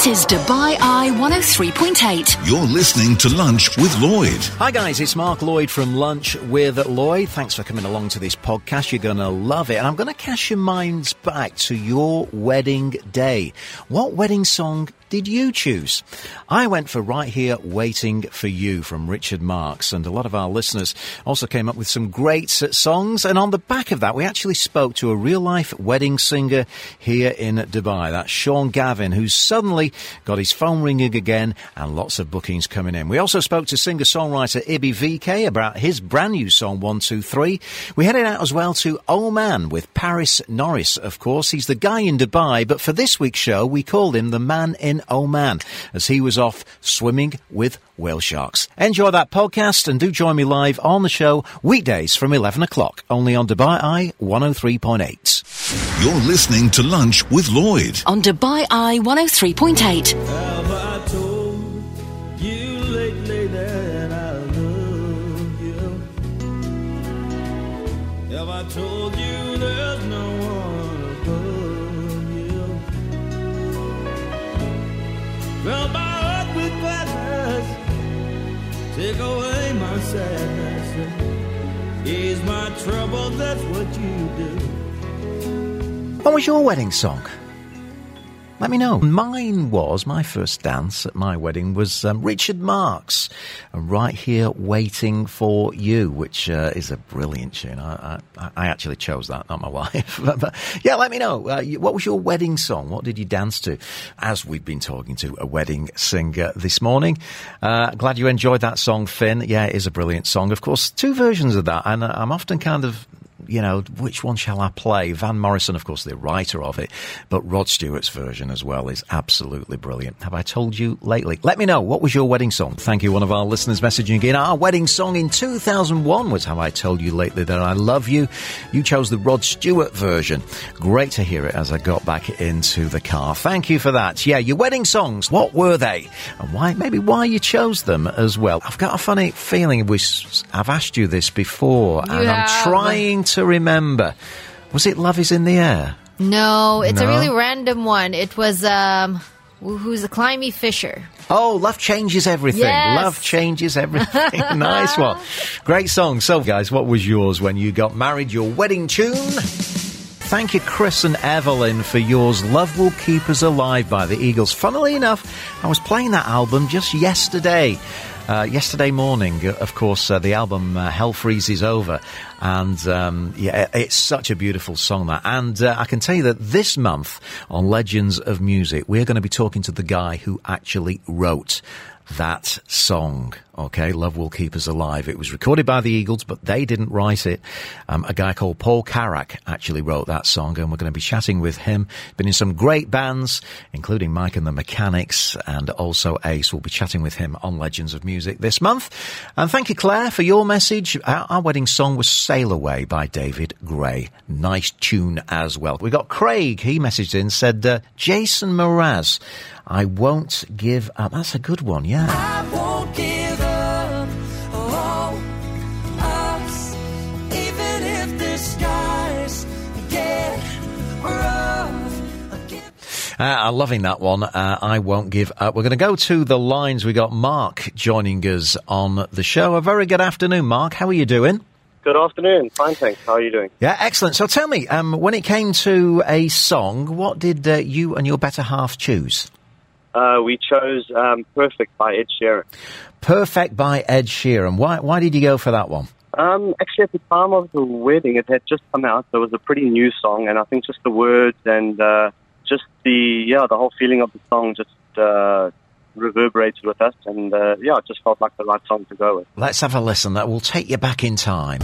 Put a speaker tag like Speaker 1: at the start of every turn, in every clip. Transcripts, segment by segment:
Speaker 1: This is Dubai Eye 103.8.
Speaker 2: You're listening to Lunch with Lloyd.
Speaker 3: Hi, guys, it's Mark Lloyd from Lunch with Lloyd. Thanks for coming along to this podcast. You're going to love it. And I'm going to cast your minds back to your wedding day. What wedding song did you choose? I went for Right Here Waiting for You from Richard Marx, and a lot of our listeners also came up with some great songs. And on the back of that, we actually spoke to a real life wedding singer here in Dubai. That's Sean Gavin, who's suddenly got his phone ringing again and lots of bookings coming in. We also spoke to singer songwriter Ibi VK about his brand new song, 123. We headed out as well to Oman with Paris Norris, of course. He's the guy in Dubai, but for this week's show, we called him the man in Oman as he was off swimming with whale sharks. Enjoy that podcast and do join me live on the show weekdays from 11 o'clock, only on Dubai Eye 103.8.
Speaker 2: You're listening to Lunch with Lloyd
Speaker 1: on Dubai Eye 103.8.
Speaker 4: I told
Speaker 3: was your wedding song? Let me know. Mine was, my first dance at my wedding was um, Richard Marx, and Right Here Waiting for You, which uh, is a brilliant tune. I, I, I, actually chose that, not my wife. but, but, yeah, let me know. Uh, what was your wedding song? What did you dance to? As we've been talking to a wedding singer this morning. Uh, glad you enjoyed that song, Finn. Yeah, it is a brilliant song. Of course, two versions of that, and uh, I'm often kind of you know, which one shall I play? Van Morrison, of course, the writer of it, but Rod Stewart's version as well is absolutely brilliant. Have I told you lately? Let me know, what was your wedding song? Thank you, one of our listeners messaging again. Our wedding song in 2001 was Have I Told You Lately That I Love You. You chose the Rod Stewart version. Great to hear it as I got back into the car. Thank you for that. Yeah, your wedding songs, what were they? And why, maybe why you chose them as well. I've got a funny feeling we, I've asked you this before and
Speaker 5: yeah.
Speaker 3: I'm trying to remember. Was it Love is in the Air?
Speaker 5: No, it's
Speaker 3: No?
Speaker 5: a really random one. It was um, who's the Climie Fisher?
Speaker 3: Oh, Love Changes Everything.
Speaker 5: Yes.
Speaker 3: Love Changes Everything. nice one. Great song. So, guys, what was yours when you got married? Your wedding tune? Thank you, Chris and Evelyn, for yours. Love Will Keep Us Alive by the Eagles. Funnily enough, I was playing that album just yesterday. Uh, yesterday morning, uh, of course, uh, the album uh, Hell Freezes Over. And um, yeah, it's such a beautiful song, that. And uh, I can tell you that this month on Legends of Music, we're going to be talking to the guy who actually wrote that song. Okay, Love Will Keep Us Alive. It was recorded by the Eagles, but they didn't write it. Um, a guy called Paul Carrack actually wrote that song, and we're going to be chatting with him. Been in some great bands, including Mike and the Mechanics, and also Ace. We'll be chatting with him on Legends of Music this month. And thank you, Claire, for your message. Our, our wedding song was Sail Away by David Gray. Nice tune as well. We got Craig. He messaged in, said, uh, Jason Mraz. I won't give up. That's a good one, yeah.
Speaker 4: I won't give up on us, even if the skies get rough.
Speaker 3: Uh, I'm loving that one. Uh, I won't give up. We're going to go to the lines. We got Mark joining us on the show. A very good afternoon, Mark. How are you doing?
Speaker 6: Good afternoon. Fine, thanks. How are you doing?
Speaker 3: Yeah, excellent. So tell me, um, when it came to a song, what did uh, you and your better half choose?
Speaker 6: Uh, we chose um, Perfect by Ed Sheeran.
Speaker 3: Perfect by Ed Sheeran. Why, why did you go for that one?
Speaker 6: Um, actually, at the time of the wedding, it had just come out. So it was a pretty new song, and I think just the words and uh, just the yeah, the whole feeling of the song just uh, reverberated with us, and uh, yeah, it just felt like the right song to go with.
Speaker 3: Let's have a listen. That will take you back in time.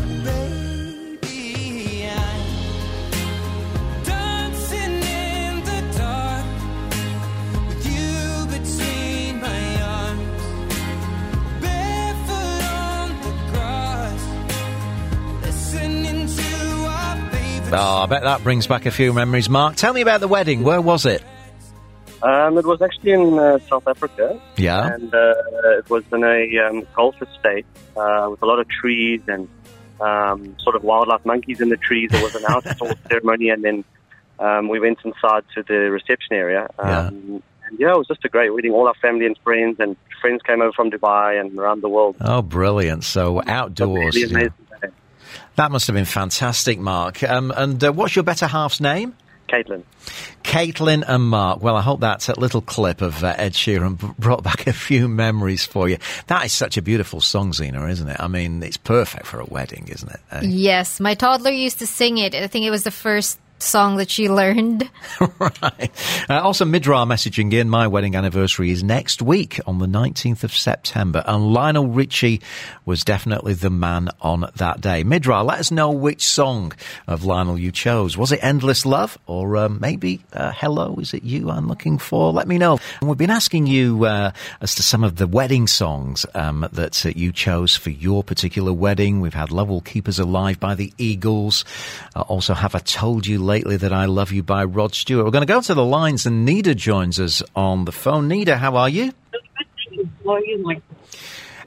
Speaker 3: Oh, I bet that brings back a few memories. Mark, tell me about the wedding. Where was it?
Speaker 6: Um, it was actually in uh, South Africa,
Speaker 3: Yeah.
Speaker 6: and uh, it was in a um, golf estate uh, with a lot of trees and um, sort of wildlife monkeys in the trees. It was an outdoor ceremony, and then um, we went inside to the reception area. Um, And yeah, it was just a great wedding. All our family and friends, and friends came over from Dubai and around the world.
Speaker 3: Oh, brilliant! So outdoors.
Speaker 6: Really
Speaker 3: yeah.
Speaker 6: Amazing day.
Speaker 3: That must have been fantastic, Mark. Um, and uh, what's your better half's name?
Speaker 6: Caitlin.
Speaker 3: Caitlin and Mark. Well, I hope that uh, little clip of uh, Ed Sheeran brought back a few memories for you. That is such a beautiful song, Zena, isn't it? I mean, it's perfect for a wedding, isn't it? Uh,
Speaker 5: Yes, my toddler used to sing it. I think it was the first song that she learned.
Speaker 3: right. Uh, also, Midra messaging in. My wedding anniversary is next week on the 19th of September, and Lionel Richie was definitely the man on that day. Midra, let us know which song of Lionel you chose. Was it Endless Love or uh, maybe uh, Hello? Is it you I'm looking for? Let me know. And we've been asking you uh, as to some of the wedding songs um, that uh, you chose for your particular wedding. We've had Love Will Keep Us Alive by the Eagles. Uh, also, Have I Told You Lately That I Love You by Rod Stewart. We're going to go to the lines and Nida joins us on the phone. Nida, how are you?
Speaker 7: How are you, Mike?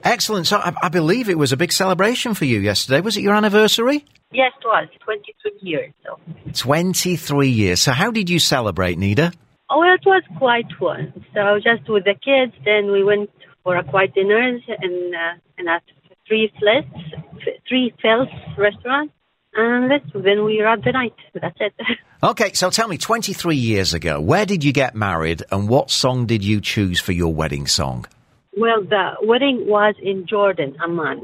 Speaker 3: Excellent. So I, I believe it was a big celebration for you yesterday. Was it your anniversary?
Speaker 7: Yes, it was 23 years. So,
Speaker 3: 23 years. So how did you celebrate, Nida?
Speaker 7: oh, it was quite fun. So just with the kids, then we went for a quiet dinner and uh, and at three flats, three Fils restaurant, and that's, then we wrapped the night. That's it.
Speaker 3: Okay, so tell me, 23 years ago, where did you get married and what song did you choose for your wedding song?
Speaker 7: well, the wedding was in Jordan, Amman,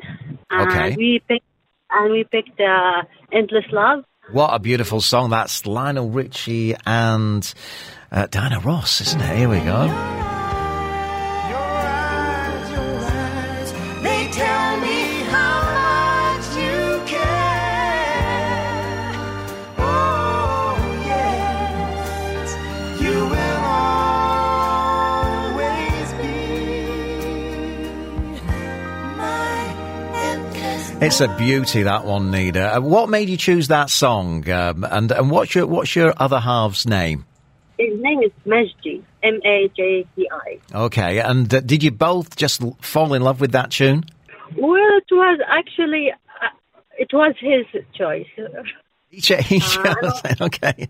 Speaker 7: and
Speaker 3: Okay.
Speaker 7: we picked and we picked uh, "Endless Love."
Speaker 3: What a beautiful song. That's Lionel Richie and uh, Diana Ross, isn't it? Here we go. It's a beauty, that one, Nida. Uh, what made you choose that song? Um, and and what's your what's your other half's name?
Speaker 7: His name is Majdi, M A J D I.
Speaker 3: Okay, and uh, did you both just fall in love with that tune?
Speaker 7: Well, it was actually uh, it was his choice.
Speaker 3: Each, each okay.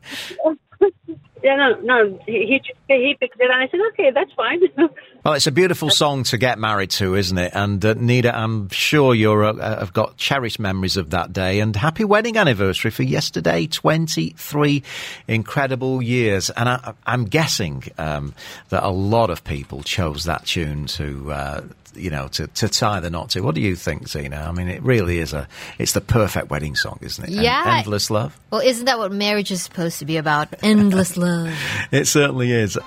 Speaker 7: Yeah, no, no, he he he picked it, and I said, okay, that's fine.
Speaker 3: Well, it's a beautiful song to get married to, isn't it? And uh, Nida, I'm sure you're uh, uh, have got cherished memories of that day. And happy wedding anniversary for yesterday, 23 incredible years. And I, I'm guessing um, that a lot of people chose that tune to. Uh, you know, to, to tie the knot to. What do you think, Zena? I mean, it really is a, it's the perfect wedding song, isn't it? En-
Speaker 5: Yeah.
Speaker 3: Endless love.
Speaker 5: Well, isn't that what marriage is supposed to be about? Endless love.
Speaker 3: It certainly is.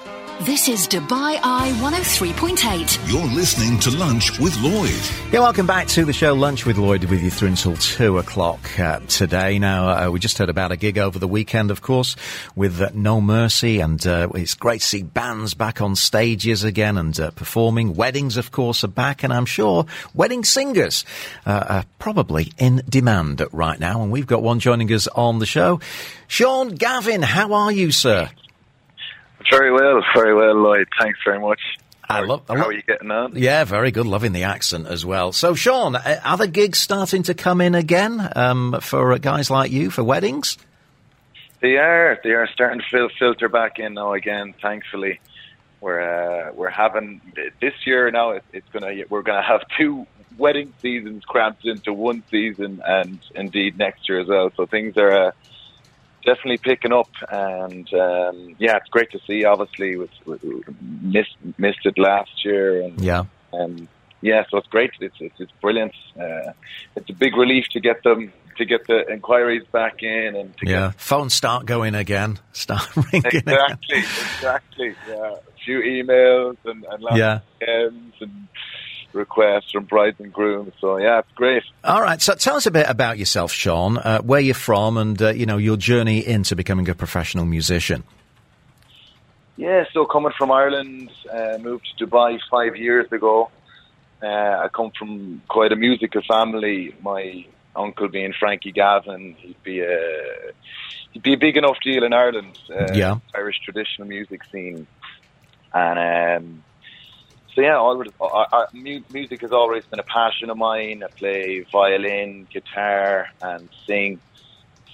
Speaker 1: This is Dubai Eye 103.8.
Speaker 2: You're listening to Lunch with Lloyd.
Speaker 3: Yeah, welcome back to the show Lunch with Lloyd with you through until two o'clock uh, today. Now, uh, we just heard about a gig over the weekend, of course, with uh, No Mercy, and uh, it's great to see bands back on stages again and uh, performing. Weddings, of course, are back, and I'm sure wedding singers uh, are probably in demand right now, and we've got one joining us on the show. Sean Gavin, how are you, sir?
Speaker 8: Very well, very well, Lloyd. Thanks very much.
Speaker 3: I
Speaker 8: How-
Speaker 3: love- I
Speaker 8: How
Speaker 3: love-
Speaker 8: are you getting on?
Speaker 3: Yeah, very good. Loving the accent as well. So, Sean, are the gigs starting to come in again um, for uh, guys like you for weddings?
Speaker 8: They are. They are starting to filter back in now again. Thankfully, we're uh, we're having this year now. It, it's gonna we're gonna have two wedding seasons cramped into one season, and indeed next year as well. So things are. Uh, Definitely picking up, and um, yeah, it's great to see. Obviously, with, with, missed missed it last year, and
Speaker 3: Yeah.
Speaker 8: Um, yeah, so it's great. It's it's, it's brilliant. Uh, it's a big relief to get them to get the inquiries back in and to
Speaker 3: Yeah. Phones start going again. Start ringing
Speaker 8: get
Speaker 3: again.
Speaker 8: exactly exactly. Yeah, a few emails and, and
Speaker 3: Yeah.
Speaker 8: and requests from brides and grooms. So yeah, it's great.
Speaker 3: All right. So, tell us a bit about yourself, Sean. Uh, where you're from, and uh, you know your journey into becoming a professional musician.
Speaker 8: Yeah, so coming from Ireland, uh, moved to Dubai five years ago. Uh, I come from quite a musical family. My uncle being Frankie Gavin, he'd be a he'd be a big enough deal in Ireland. Uh,
Speaker 3: Yeah.
Speaker 8: Irish traditional music scene, and um, so yeah, always, I, I, music has always been a passion of mine. I play violin, guitar, and sing.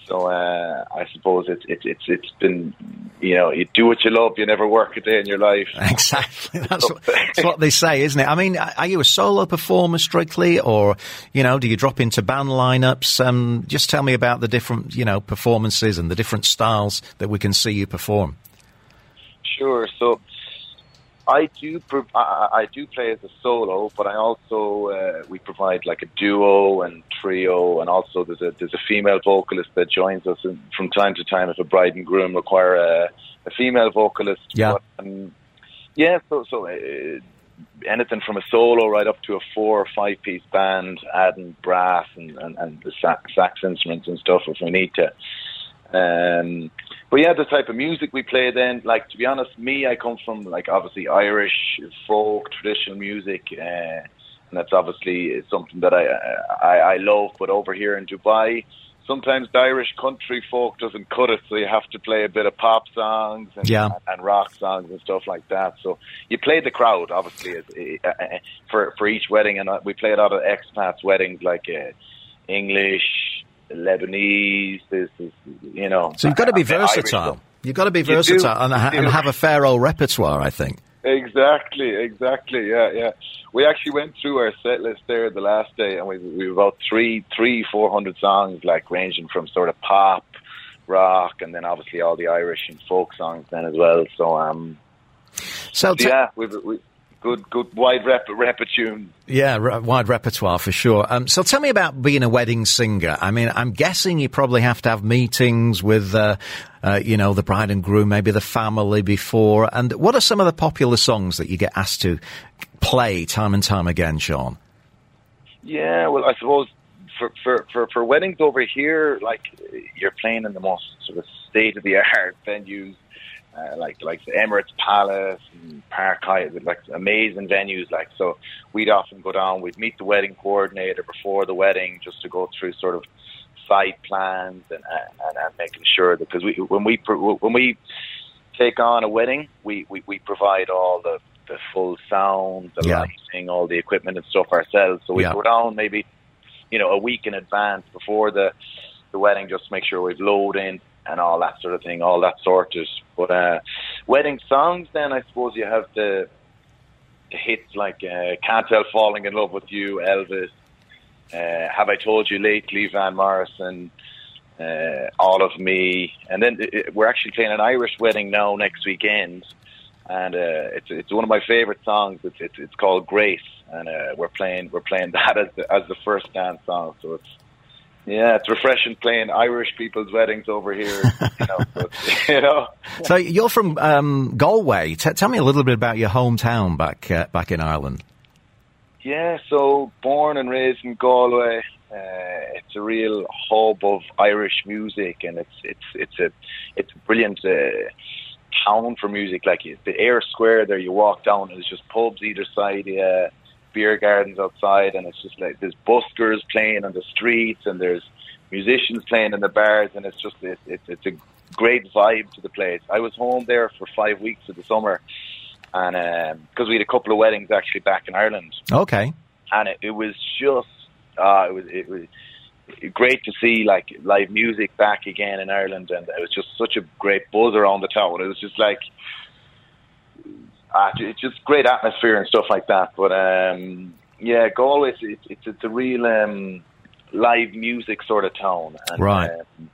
Speaker 8: So uh, I suppose it's it's it's it's been you know, you do what you love. You never work a day in your life.
Speaker 3: Exactly. That's what, that's what they say, isn't it? I mean, are you a solo performer strictly, or you know, do you drop into band lineups? Um, just tell me about the different, you know, performances and the different styles that we can see you perform.
Speaker 8: Sure. So I do pro- I, I do play as a solo, but I also uh, we provide like a duo and trio, and also there's a there's a female vocalist that joins us in, from time to time if a bride and groom require a, a female vocalist.
Speaker 3: Yeah.
Speaker 8: But, um, yeah. So so. Uh, anything from a solo right up to a four or five piece band, adding brass and, and, and the sax, sax instruments and stuff if we need to. Um, but yeah, the type of music we play then, like to be honest, me, I come from like obviously Irish folk traditional music, uh, and that's obviously something that I, I I love. But over here in Dubai, sometimes the Irish country folk doesn't cut it, so you have to play a bit of pop songs and,
Speaker 3: Yeah.
Speaker 8: and rock songs and stuff like that. So you play the crowd, obviously, as, uh, uh, for for each wedding, and uh, we play a lot of expats weddings, like uh, English, Lebanese. This is, you know.
Speaker 3: So you've got to be versatile. You've got to be versatile and, ha- and have a fair old repertoire, I think.
Speaker 8: Exactly, exactly. Yeah, yeah. We actually went through our set list there the last day, and we we about three, three, four hundred songs, like ranging from sort of pop, rock, and then obviously all the Irish and folk songs then as well. So um,
Speaker 3: So t-
Speaker 8: yeah, we've we, good, good wide rep repetune.
Speaker 3: Yeah, re- wide repertoire for sure. Um, so tell me about being a wedding singer. I mean, I'm guessing you probably have to have meetings with, uh, uh, you know, the bride and groom, maybe the family before. And what are some of the popular songs that you get asked to play time and time again, Sean?
Speaker 8: Yeah, well, I suppose for for for, for weddings over here, like you're playing in the most sort of state of the art venues, uh, like like the Emirates Palace and Park Hyatt, like amazing venues. Like so, we'd often go down. We'd meet the wedding coordinator before the wedding just to go through sort of site plans and and, and making sure that because we when we when we take on a wedding, we, we, we provide all the, the full sound, the
Speaker 3: Yeah.
Speaker 8: lighting, all the equipment and stuff ourselves. So we
Speaker 3: Yeah.
Speaker 8: go down maybe, you know, a week in advance before the, the wedding just to make sure we've loading and all that sort of thing, all that sorted. But uh, wedding songs, then I suppose you have the, the hits like uh, Can't Tell Falling in Love with You, Elvis, uh, Have I Told You Lately, Van Morrison, uh, All of Me, and then uh, we're actually playing an Irish wedding now next weekend, and uh, it's it's one of my favorite songs. It's it's, it's called Grace, and uh, we're playing we're playing that as the, as the first dance song. So it's yeah, it's refreshing playing Irish people's weddings over here. You know, so you know.
Speaker 3: So you're from um, Galway. T- tell me a little bit about your hometown back uh, back in Ireland.
Speaker 8: Yeah, so born and raised in Galway. Uh, it's a real hub of Irish music, and it's it's it's a it's a brilliant uh, town for music. Like the Eyre Square, there you walk down, and it's just pubs either side, yeah, beer gardens outside, and it's just like there's buskers playing on the streets, and there's musicians playing in the bars, and it's just it, it, it's a great vibe to the place. I was home there for five weeks of the summer, and because we had a couple of weddings actually back in Ireland,
Speaker 3: Okay.
Speaker 8: and it, it was just uh, it was it was great to see like live music back again in Ireland, and it was just such a great buzz around the town. It was just like uh, it's just great atmosphere and stuff like that. But um, yeah, Galway it's it's, it's, a real um, live music sort of town, and
Speaker 3: Right.
Speaker 8: um,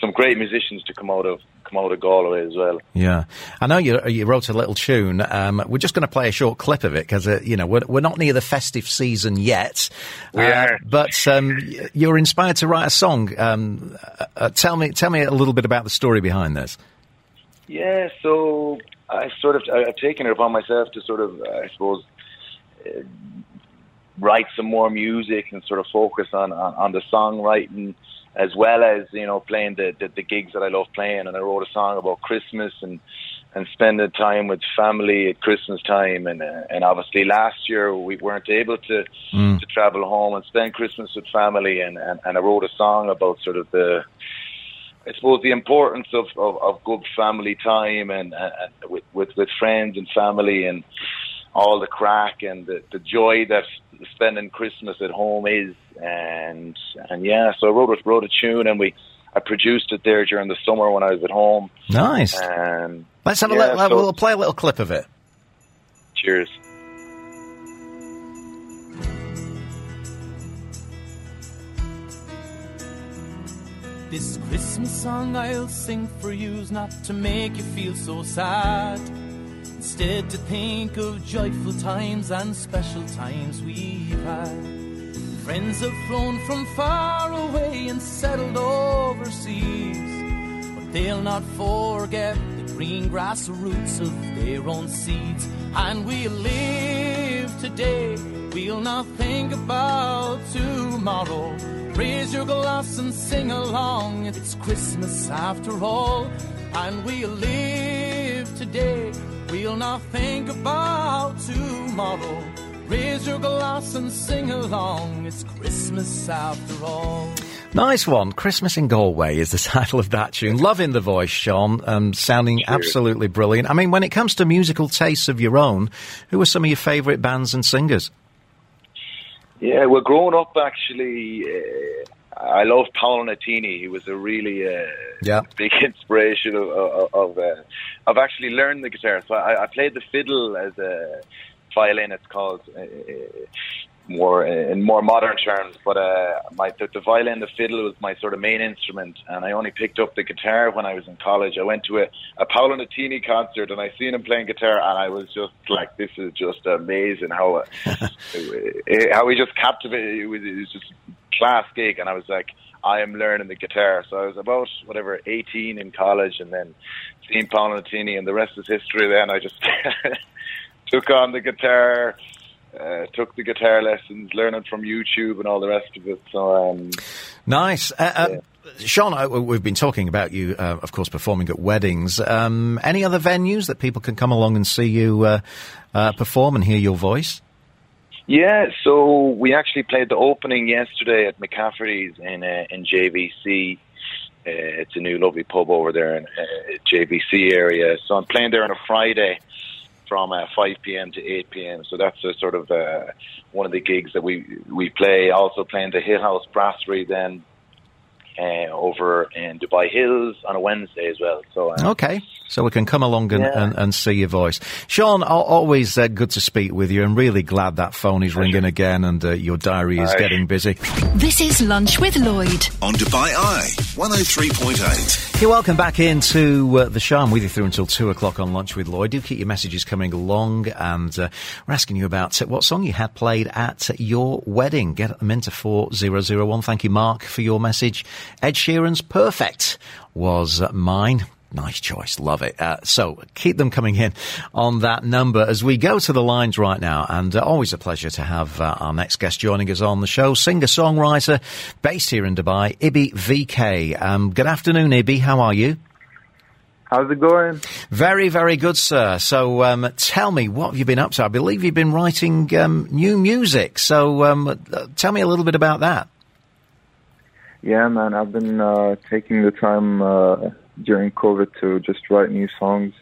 Speaker 8: some great musicians to come out of come out of Galway as well.
Speaker 3: Yeah, I know you. You wrote a little tune. Um, we're just going to play a short clip of it because uh, you know we're, we're not near the festive season yet.
Speaker 8: We
Speaker 3: Uh,
Speaker 8: are.
Speaker 3: but um, you're inspired to write a song. Um, uh, uh, tell me, tell me a little bit about the story behind this.
Speaker 8: Yeah, so I sort of I- I've taken it upon myself to sort of I suppose uh, write some more music and sort of focus on on, on the songwriting as well as you know playing the, the the gigs that I love playing. And I wrote a song about Christmas and and spending time with family at Christmas time. And uh, and obviously last year we weren't able to to travel home and spend Christmas with family. And and, and I wrote a song about sort of the I suppose the importance of, of, of good family time and, and with, with with friends and family and all the crack and the, the joy that spending Christmas at home is and and yeah so I wrote a, wrote a tune and we I produced it there during the summer when I was at home.
Speaker 3: Nice.
Speaker 8: Um,
Speaker 3: Let's have a little.
Speaker 8: so-
Speaker 3: we'll play a little clip of it.
Speaker 8: cheers.
Speaker 9: This Christmas song I'll sing for you's not to make you feel so sad. Instead, to think of joyful times and special times we've had. Friends have flown from far away and settled overseas. But they'll not forget the green grass roots of their own seeds. And we'll live today, we'll not think about tomorrow. Raise your glass and sing along, it's Christmas after all. And we'll live today, we'll not think about tomorrow. Raise your glass and sing along, it's Christmas after all.
Speaker 3: Nice one. Christmas in Galway is the title of that tune. Loving the voice, Sean, um, sounding absolutely brilliant. I mean, when it comes to musical tastes of your own, who are some of your favourite bands and singers?
Speaker 8: Yeah, well, growing up, actually, uh, I loved Paolo Nutini. He was a really uh,
Speaker 3: Yeah.
Speaker 8: big inspiration of of, of, uh, of actually learning the guitar. So I, I played the fiddle as a violin. It's called uh, more in more modern terms. But uh, my the, the violin, the fiddle was my sort of main instrument, and I only picked up the guitar when I was in college. I went to a, a Paolo Nutini concert, and I seen him playing guitar, and I was just like, "This is just amazing how uh, how he just captivated." It was, it was just class gig, and I was like. I am learning the guitar. So I was about whatever 18 in college, and then seen Paolo Nutini, and the rest is history. Then I just took on the guitar, uh, took the guitar lessons, learning from YouTube and all the rest of it. So um,
Speaker 3: Nice. Uh, uh, Sean, uh, we've been talking about you, uh, of course, performing at weddings. Um, any other venues that people can come along and see you uh, uh, perform and hear your voice?
Speaker 8: yeah, so we actually played the opening yesterday at McCafferty's in uh, in JVC. It's a new lovely pub over there in uh, JVC area. So I'm playing there on a Friday from uh, 5 p.m. to 8 p.m. So that's a sort of uh, one of the gigs that we we play. Also playing the Hill House Brasserie then uh, over in Dubai Hills on a Wednesday as well. So uh,
Speaker 3: Okay, so we can come along and,
Speaker 8: Yeah.
Speaker 3: and, and see your voice. Sean, always uh, good to speak with you and really glad that phone is ringing again and uh, your diary is
Speaker 8: Aye.
Speaker 3: getting busy.
Speaker 1: This is Lunch with Lloyd.
Speaker 2: On Dubai Eye 103.8.
Speaker 3: Hey, welcome back into uh, the show. I'm with you through until 2 o'clock on Lunch with Lloyd. Do keep your messages coming along and uh, we're asking you about uh, what song you had played at your wedding. Get them into 4001. Thank you, Mark, for your message. Ed Sheeran's Perfect was mine. Nice choice. Love it. Uh, so keep them coming in on that number as we go to the lines right now. And uh, always a pleasure to have uh, our next guest joining us on the show. Singer songwriter based here in Dubai, Ibi VK. Um, good afternoon, Ibi. How are you?
Speaker 10: How's it going?
Speaker 3: Very, very good, sir. So um, tell me, what have you been up to? I believe you've been writing um, new music. So um, uh, tell me a little bit about that.
Speaker 10: Yeah, man, I've been uh, taking the time uh, during COVID to just write new songs.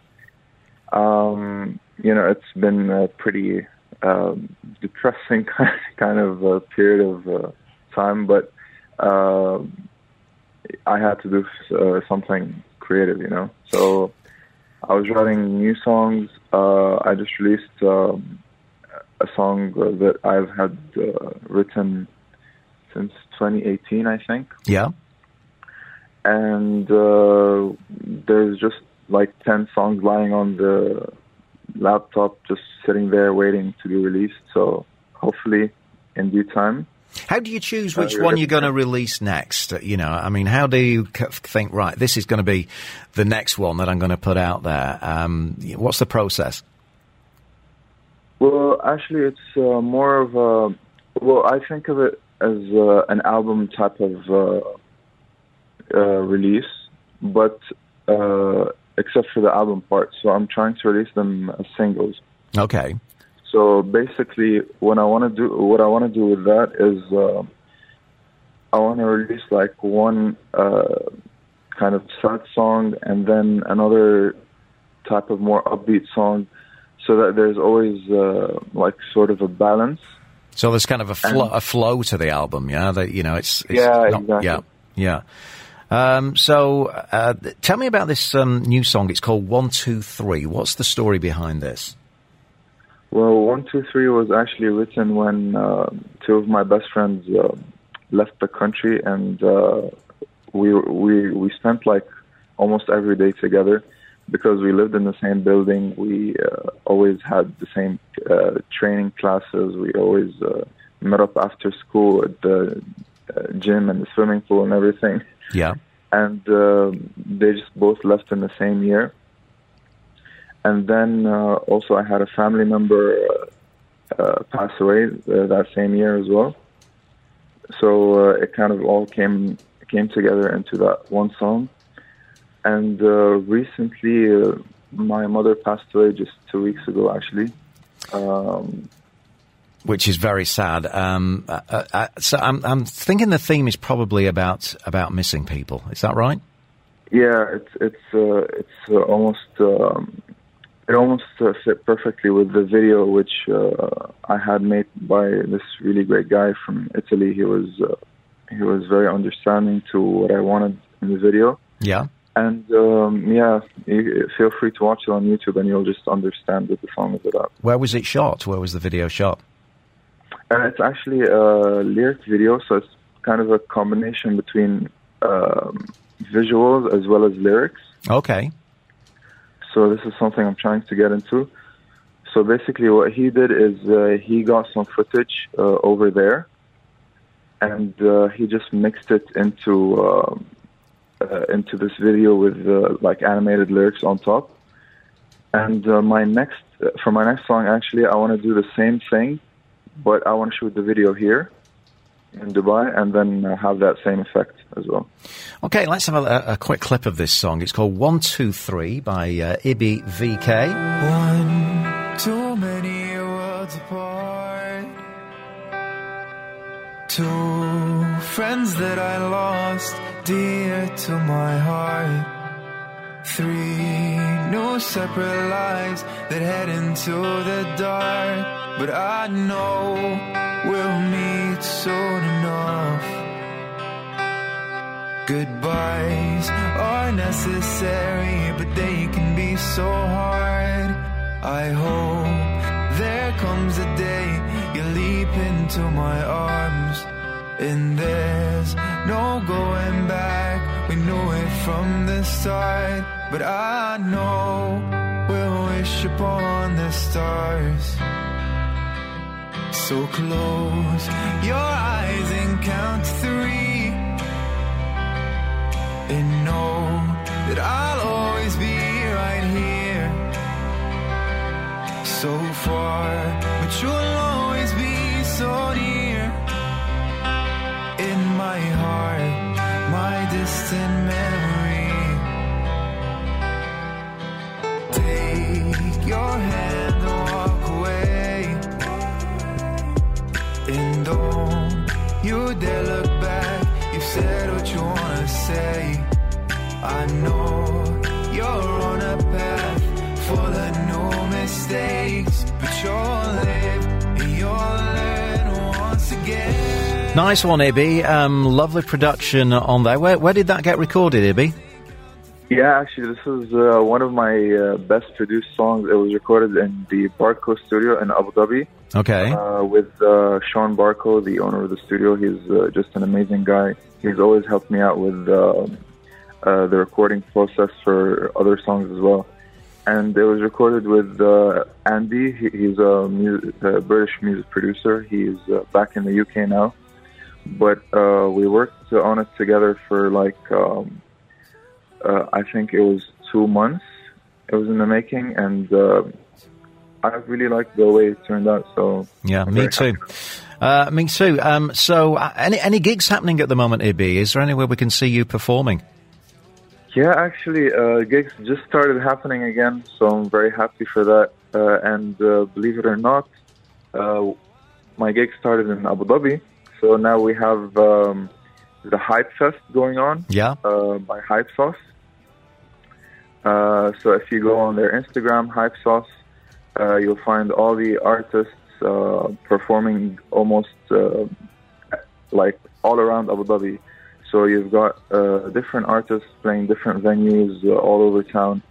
Speaker 10: Um, you know, it's been a pretty um depressing kind of uh, period of uh, time, but uh, I had to do uh, something creative, you know. So I was writing new songs. Uh, I just released um, a song that I've had uh, written since 2018, I think.
Speaker 3: Yeah.
Speaker 10: And uh, there's just like 10 songs lying on the laptop, just sitting there waiting to be released. So hopefully, in due time.
Speaker 3: How do you choose
Speaker 10: Uh,
Speaker 3: which one you're going to release next? Uh, You know, I mean, how do you think, right, this is going to be the next one that I'm going to put out there? Um, what's the process?
Speaker 10: Well, actually, it's uh, more of a. Well, I think of it as uh, an album type of uh, uh, release, but uh, except for the album part. So I'm trying to release them as singles.
Speaker 3: Okay.
Speaker 10: So basically, what I want to do, what I want to do with that is, I want to release like one uh, kind of sad song and then another type of more upbeat song, so that there's always uh, like sort of a balance.
Speaker 3: So there's kind of a,
Speaker 10: And-
Speaker 3: a flow to the album, yeah? That, you know, it's, it's
Speaker 10: Yeah,
Speaker 3: not-
Speaker 10: exactly.
Speaker 3: Yeah, yeah. Um, so, uh, tell me about this um, new song. It's called One Two Three. What's the story behind this?
Speaker 10: Well, one, two, three was actually written when uh, two of my best friends uh, left the country, and uh, we we we spent like almost every day together because we lived in the same building. We uh, always had the same uh, training classes. We always uh, met up after school at the uh, gym and the swimming pool and everything.
Speaker 3: Yeah.
Speaker 10: And uh, they just both left in the same year. And then uh, also I had a family member uh, uh, pass away that same year as well. So uh, it kind of all came came together into that one song. And uh, recently, uh, my mother passed away just two weeks ago, actually. Um,
Speaker 3: Which is very sad. Um, uh, uh, uh, so I'm, I'm thinking the theme is probably about about missing people. Is that right?
Speaker 10: Yeah, it's it's uh, it's uh, almost um, it almost uh, fit perfectly with the video which uh, I had made by this really great guy from Italy. He was uh, he was very understanding to what I wanted in the video,
Speaker 3: Yeah.
Speaker 10: And um, yeah, you, feel free to watch it on YouTube, and you'll just understand what the song is about.
Speaker 3: Where was it shot? Where was the video shot?
Speaker 10: And it's actually a lyric video, so it's kind of a combination between um, visuals as well as lyrics.
Speaker 3: Okay.
Speaker 10: So this is something I'm trying to get into. So basically, what he did is uh, he got some footage uh, over there, and uh, he just mixed it into um, uh, into this video with uh, like animated lyrics on top. And uh, my next for my next song, actually, I want to do the same thing, but I want to shoot the video here in Dubai, and then uh, have that same effect as well.
Speaker 3: Okay, let's have a, a quick clip of this song. It's called One Two Three by uh, Ibi VK.
Speaker 11: One too many worlds apart. Two friends that I lost dear to my heart. Three new separate lives that head into the dark. But I know we'll meet soon enough. Goodbyes are necessary, but they can be so hard. I hope there comes a day you leap into my arms. And there's no going back. We knew it from the start. But I know we'll wish upon the stars. So close your eyes
Speaker 3: Nice one, Ibi. Um, lovely production on there. Where, where did that get recorded, Ibi?
Speaker 10: Yeah, actually, this is uh, one of my uh, best produced songs. It was recorded in the Barco studio in Abu Dhabi.
Speaker 3: Okay.
Speaker 10: Uh, with uh, Sean Barco, the owner of the studio. He's uh, just an amazing guy. He's always helped me out with uh, uh, the recording process for other songs as well. And it was recorded with uh, Andy. He, he's a, a British music producer. He's uh, back in the UK now. But uh, we worked on it together for like, um, uh, I think it was two months. It was in the making, and uh, I really liked the way it turned out. So
Speaker 3: Yeah, me too. Uh, me too. Um, so, uh, any any gigs happening at the moment, Ibi? Is there anywhere we can see you performing?
Speaker 10: Yeah, actually, uh, gigs just started happening again, so I'm very happy for that. Uh, and uh, believe it or not, uh, my gig started in Abu Dhabi, so now we have um, the Hype Fest going on
Speaker 3: Yeah.
Speaker 10: uh, by Hype Sauce. Uh, so if you go on their Instagram, Hype Sauce, uh, you'll find all the artists uh, performing almost uh, like all around Abu Dhabi. So you've got uh, different artists playing different venues uh, all over town,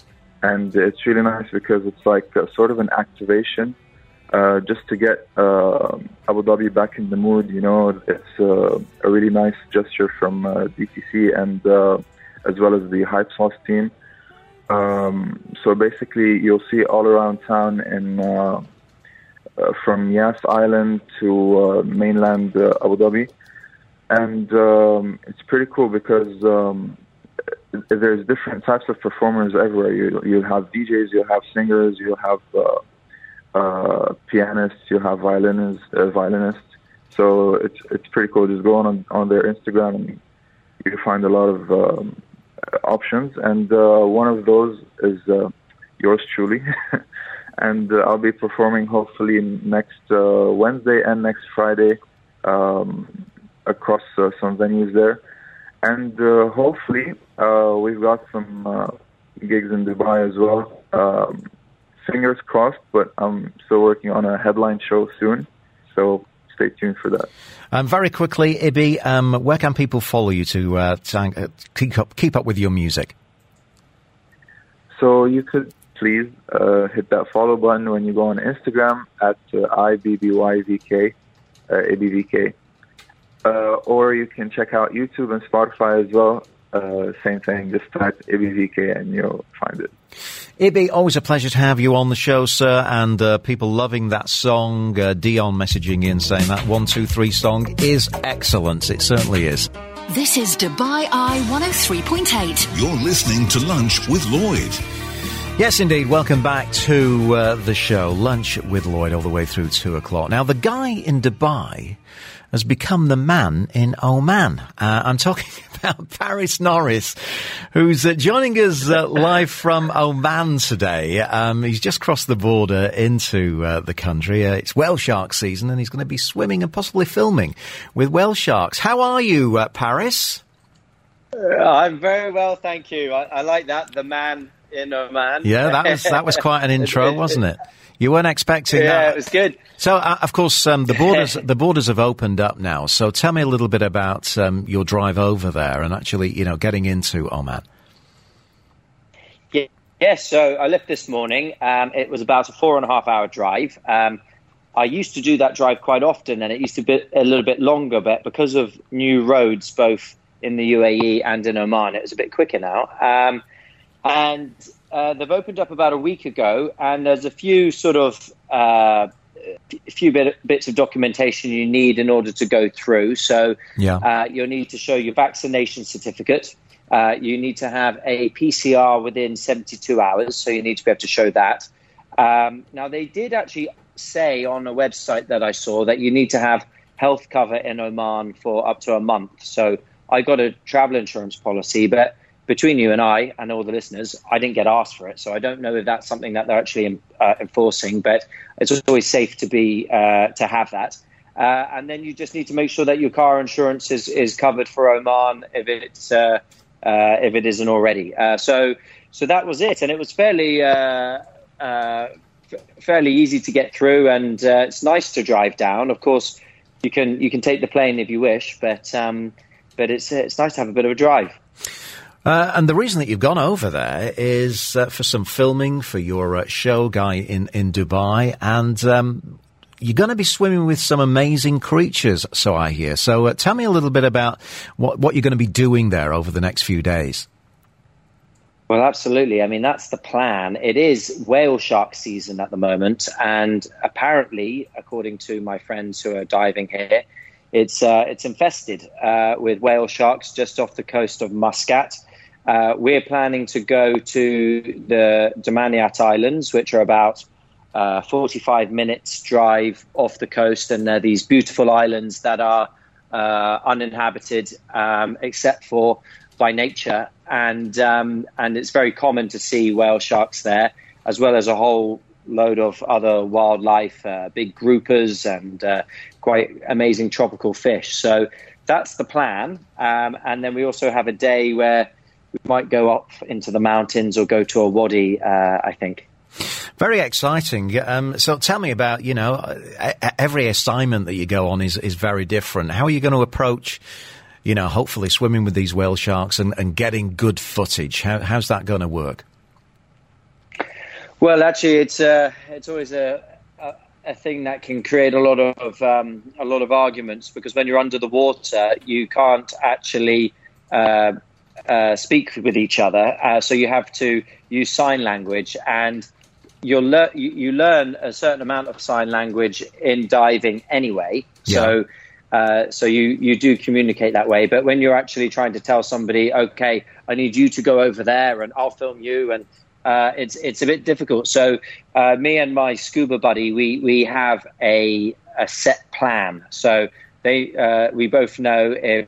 Speaker 10: and it's really nice because it's like sort of an activation, uh, just to get uh, Abu Dhabi back in the mood. You know, it's uh, a really nice gesture from uh, DTC and uh, as well as the Hype Sauce team. Um, so basically, you'll see all around town in. Uh, from Yas Island to mainland Abu Dhabi, and um, it's pretty cool because um, there's different types of performers everywhere. You you have DJs, you have singers, you have uh, pianists, you have violinists, uh, violinists. So it's it's pretty cool. Just go on on their Instagram and you find a lot of um, options, and uh, one of those is uh, yours truly. and uh, I'll be performing hopefully next uh, Wednesday and next Friday um, across some venues there. And hopefully uh, we've got some gigs in Dubai as well. Um, fingers crossed, but I'm still working on a headline show soon. So stay tuned for that.
Speaker 3: Um, very quickly, Ibi, um, where can people follow you to, uh, uh, keep up keep up with your music?
Speaker 10: So you could please uh, hit that follow button when you go on Instagram at uh, IBBYVK, uh. Uh, or you can check out YouTube and Spotify as well. Uh, same thing, just type ABVK and you'll find it.
Speaker 3: Ibi, always a pleasure to have you on the show, sir, and uh, people loving that song. Uh, Dion messaging in saying that 123 song is excellent. It certainly is.
Speaker 1: This is Dubai Eye 103.8.
Speaker 2: You're listening to Lunch with Lloyd.
Speaker 3: Yes, indeed. Welcome back to uh, the show, Lunch with Lloyd, all the way through two o'clock. Now, the guy in Dubai has become the man in Oman. Uh, I'm talking about Paris Norris, who's uh, joining us uh, live from Oman today. Um, he's just crossed the border into uh, the country. Uh, it's whale shark season, and he's going to be swimming and possibly filming with whale sharks. How are you, uh, Paris?
Speaker 12: I'm very well, thank you. I, I like that. The man in Oman.
Speaker 3: Yeah, that was that was quite an intro, wasn't it? You weren't expecting
Speaker 12: yeah,
Speaker 3: that.
Speaker 12: it was good.
Speaker 3: So, uh, of course, um, the borders the borders have opened up now. So, tell me a little bit about um, your drive over there and actually, you know, getting into Oman.
Speaker 12: Yeah, yes, so I left this morning. Um, it was about a four and a half hour drive. Um, I used to do that drive quite often, and it used to be a little bit longer, but because of new roads, both in the UAE and in Oman, it was a bit quicker now. And uh, they've opened up about a week ago, and there's a few sort of uh, a few bit, bits of documentation you need in order to go through. So
Speaker 3: Yeah.
Speaker 12: uh, you'll need to show your vaccination certificate. Uh, you need to have a PCR within 72 hours, so you need to be able to show that. Um, now, they did actually say on a website that I saw that you need to have health cover in Oman for up to a month. So I got a travel insurance policy, but between you and I and all the listeners, I didn't get asked for it. So I don't know if that's something that they're actually uh, enforcing, but it's always safe to be uh, to have that. Uh, and then you just need to make sure that your car insurance is, is covered for Oman if it's uh, uh, if it isn't already. Uh, so so that was it, and it was fairly fairly easy to get through, and uh, it's nice to drive down. Of course, you can you can take the plane if you wish, but um, but it's it's nice to have a bit of a drive.
Speaker 3: Uh, and the reason that you've gone over there is uh, for some filming for your uh, show guy in, in Dubai, and um, you're going to be swimming with some amazing creatures, so I hear. So uh, tell me a little bit about what, what you're going to be doing there over the next few days.
Speaker 12: Well, absolutely. I mean, that's the plan. It is whale shark season at the moment, and apparently, according to my friends who are diving here, it's uh, it's infested uh, with whale sharks just off the coast of Muscat. Uh, we're planning to go to the Damaniat Islands, which are about uh, 45 minutes drive off the coast, and they're these beautiful islands that are uh, uninhabited um, except for by nature, and um, and it's very common to see whale sharks there, as well as a whole load of other wildlife, uh, big groupers, and uh, quite amazing tropical fish. So that's the plan, um, and then we also have a day where we might go up into the mountains or go to a wadi. Uh, I think.
Speaker 3: Very exciting. Um, so tell me about, you know, every assignment that you go on is, is very different. How are you going to approach, you know, hopefully swimming with these whale sharks and, and getting good footage? How, how's that going to work?
Speaker 12: Well, actually, it's uh, it's always a, a, a thing that can create a lot of um, a lot of arguments because when you're under the water, you can't actually uh, uh, speak with each other. Uh, so you have to use sign language, and you'll lear- you, you learn a certain amount of sign language in diving anyway. So. Uh, so you, you do communicate that way, but when you're actually trying to tell somebody, okay, I need you to go over there, and I'll film you, and uh, it's it's a bit difficult. So uh, me and my scuba buddy, we we have a a set plan. So they uh, we both know if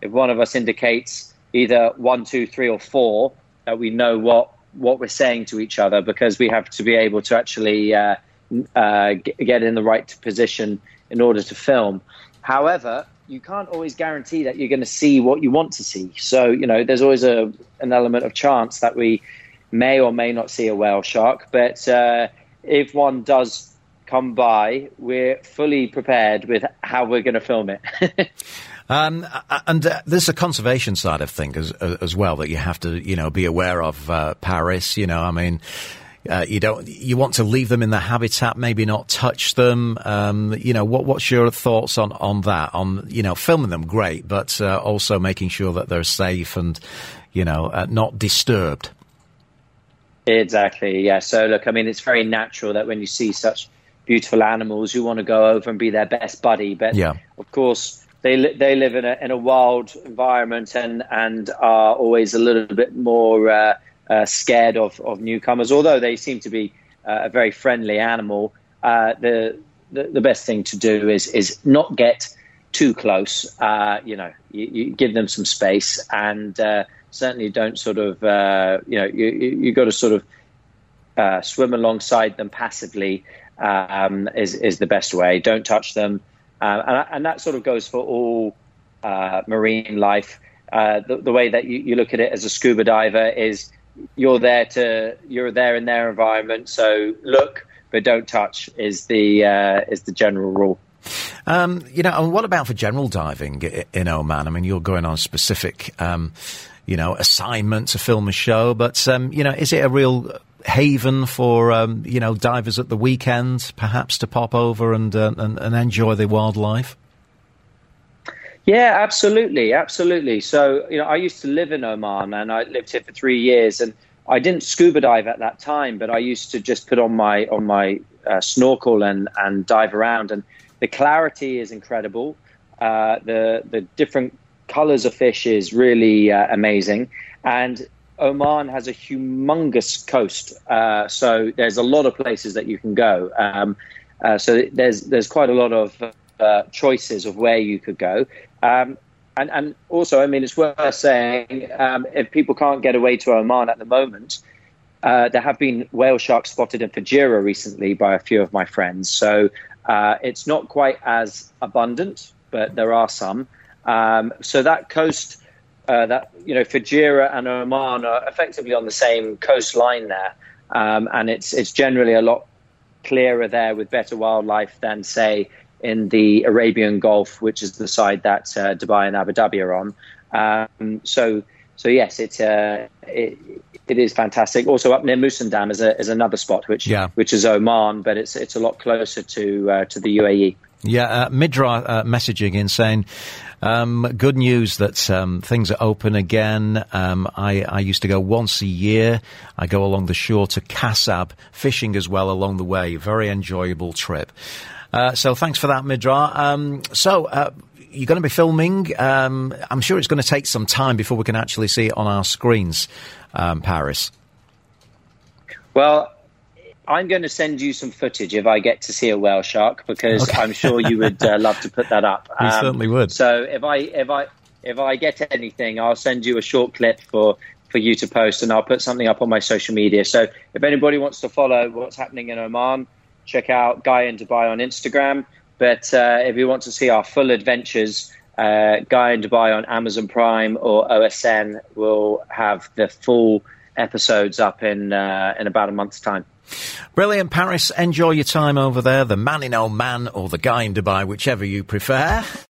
Speaker 12: if one of us indicates either one, two, three, or four, that we know what what we're saying to each other because we have to be able to actually uh, uh, get in the right position in order to film. However, you can't always guarantee that you're going to see what you want to see. So you know, there's always a an element of chance that we may or may not see a whale shark. But uh, if one does come by, we're fully prepared with how we're going to film it.
Speaker 3: Um, and uh, there's a conservation side of things as, as well that you have to, you know, be aware of. Uh, Paris, you know, I mean, uh, you don't, you want to leave them in their habitat, maybe not touch them. Um, you know, what, what's your thoughts on, on that? On, you know, filming them, great, but uh, also making sure that they're safe and, you know, uh, not disturbed.
Speaker 12: Exactly. Yeah. So look, I mean, it's very natural that when you see such beautiful animals, you want to go over and be their best buddy. But
Speaker 3: Yeah.
Speaker 12: of course, they li- they live in a in a wild environment and and are always a little bit more uh, uh, scared of of newcomers. Although they seem to be uh, a very friendly animal, uh, the, the the best thing to do is is not get too close. Uh, you know, you, you give them some space and uh, certainly don't sort of you know you you, got to sort of swim alongside them passively um, is is the best way. Don't touch them, uh, and, and that sort of goes for all uh, marine life. Uh, the, the way that you, you look at it as a scuba diver is you're there to you're there in their environment, so look but don't touch is the uh, is the general rule.
Speaker 3: Um, you know, and what about for general diving in Oman? I mean, you're going on specific, um, you know, assignment to film a show, but um, you know, is it a real haven for um, you know divers at the weekend, perhaps to pop over and uh, and, and enjoy the wildlife?
Speaker 12: Yeah, absolutely, absolutely. So, you know, I used to live in Oman and I lived here for three years, and I didn't scuba dive at that time, but I used to just put on my on my uh, snorkel and and dive around, and the clarity is incredible. Uh, the the different colors of fish is really uh, amazing, and Oman has a humongous coast, uh, so there's a lot of places that you can go. Um, uh, so there's there's quite a lot of uh, choices of where you could go. Um, and, and also, I mean, it's worth saying um, if people can't get away to Oman at the moment, uh, there have been whale sharks spotted in Fujairah recently by a few of my friends. So uh, it's not quite as abundant, but there are some. Um, so that coast, uh, that you know, Fujairah and Oman are effectively on the same coastline there, um, and it's it's generally a lot clearer there with better wildlife than say in the Arabian Gulf, which is the side that uh, Dubai and Abu Dhabi are on. Um, so, so yes, it's uh, it, it is fantastic. Also, up near Musandam is, a, is another spot, which
Speaker 3: Yeah.
Speaker 12: which is Oman, but it's it's a lot closer to uh, to the UAE.
Speaker 3: Yeah, uh, Midra uh, messaging in saying, um, good news that um, things are open again. Um, I, I used to go once a year. I go along the shore to Khasab, fishing as well along the way. Very enjoyable trip. Uh, so thanks for that, Midra. Um, so, uh, you're going to be filming. Um, I'm sure it's going to take some time before we can actually see it on our screens, um, Paris.
Speaker 12: Well, I'm going to send you some footage if I get to see a whale shark because
Speaker 3: Okay.
Speaker 12: I'm sure you would uh, love to put that up. Um,
Speaker 3: We certainly would.
Speaker 12: So if I if I if I get anything, I'll send you a short clip for for you to post, and I'll put something up on my social media. So if anybody wants to follow what's happening in Oman, check out Guy in Dubai on Instagram. But uh, if you want to see our full adventures, uh, Guy in Dubai on Amazon Prime or OSN will have the full episodes up in uh, in about a month's time.
Speaker 3: Brilliant, Paris. Enjoy your time over there. The man in Oman or the guy in Dubai, whichever you prefer.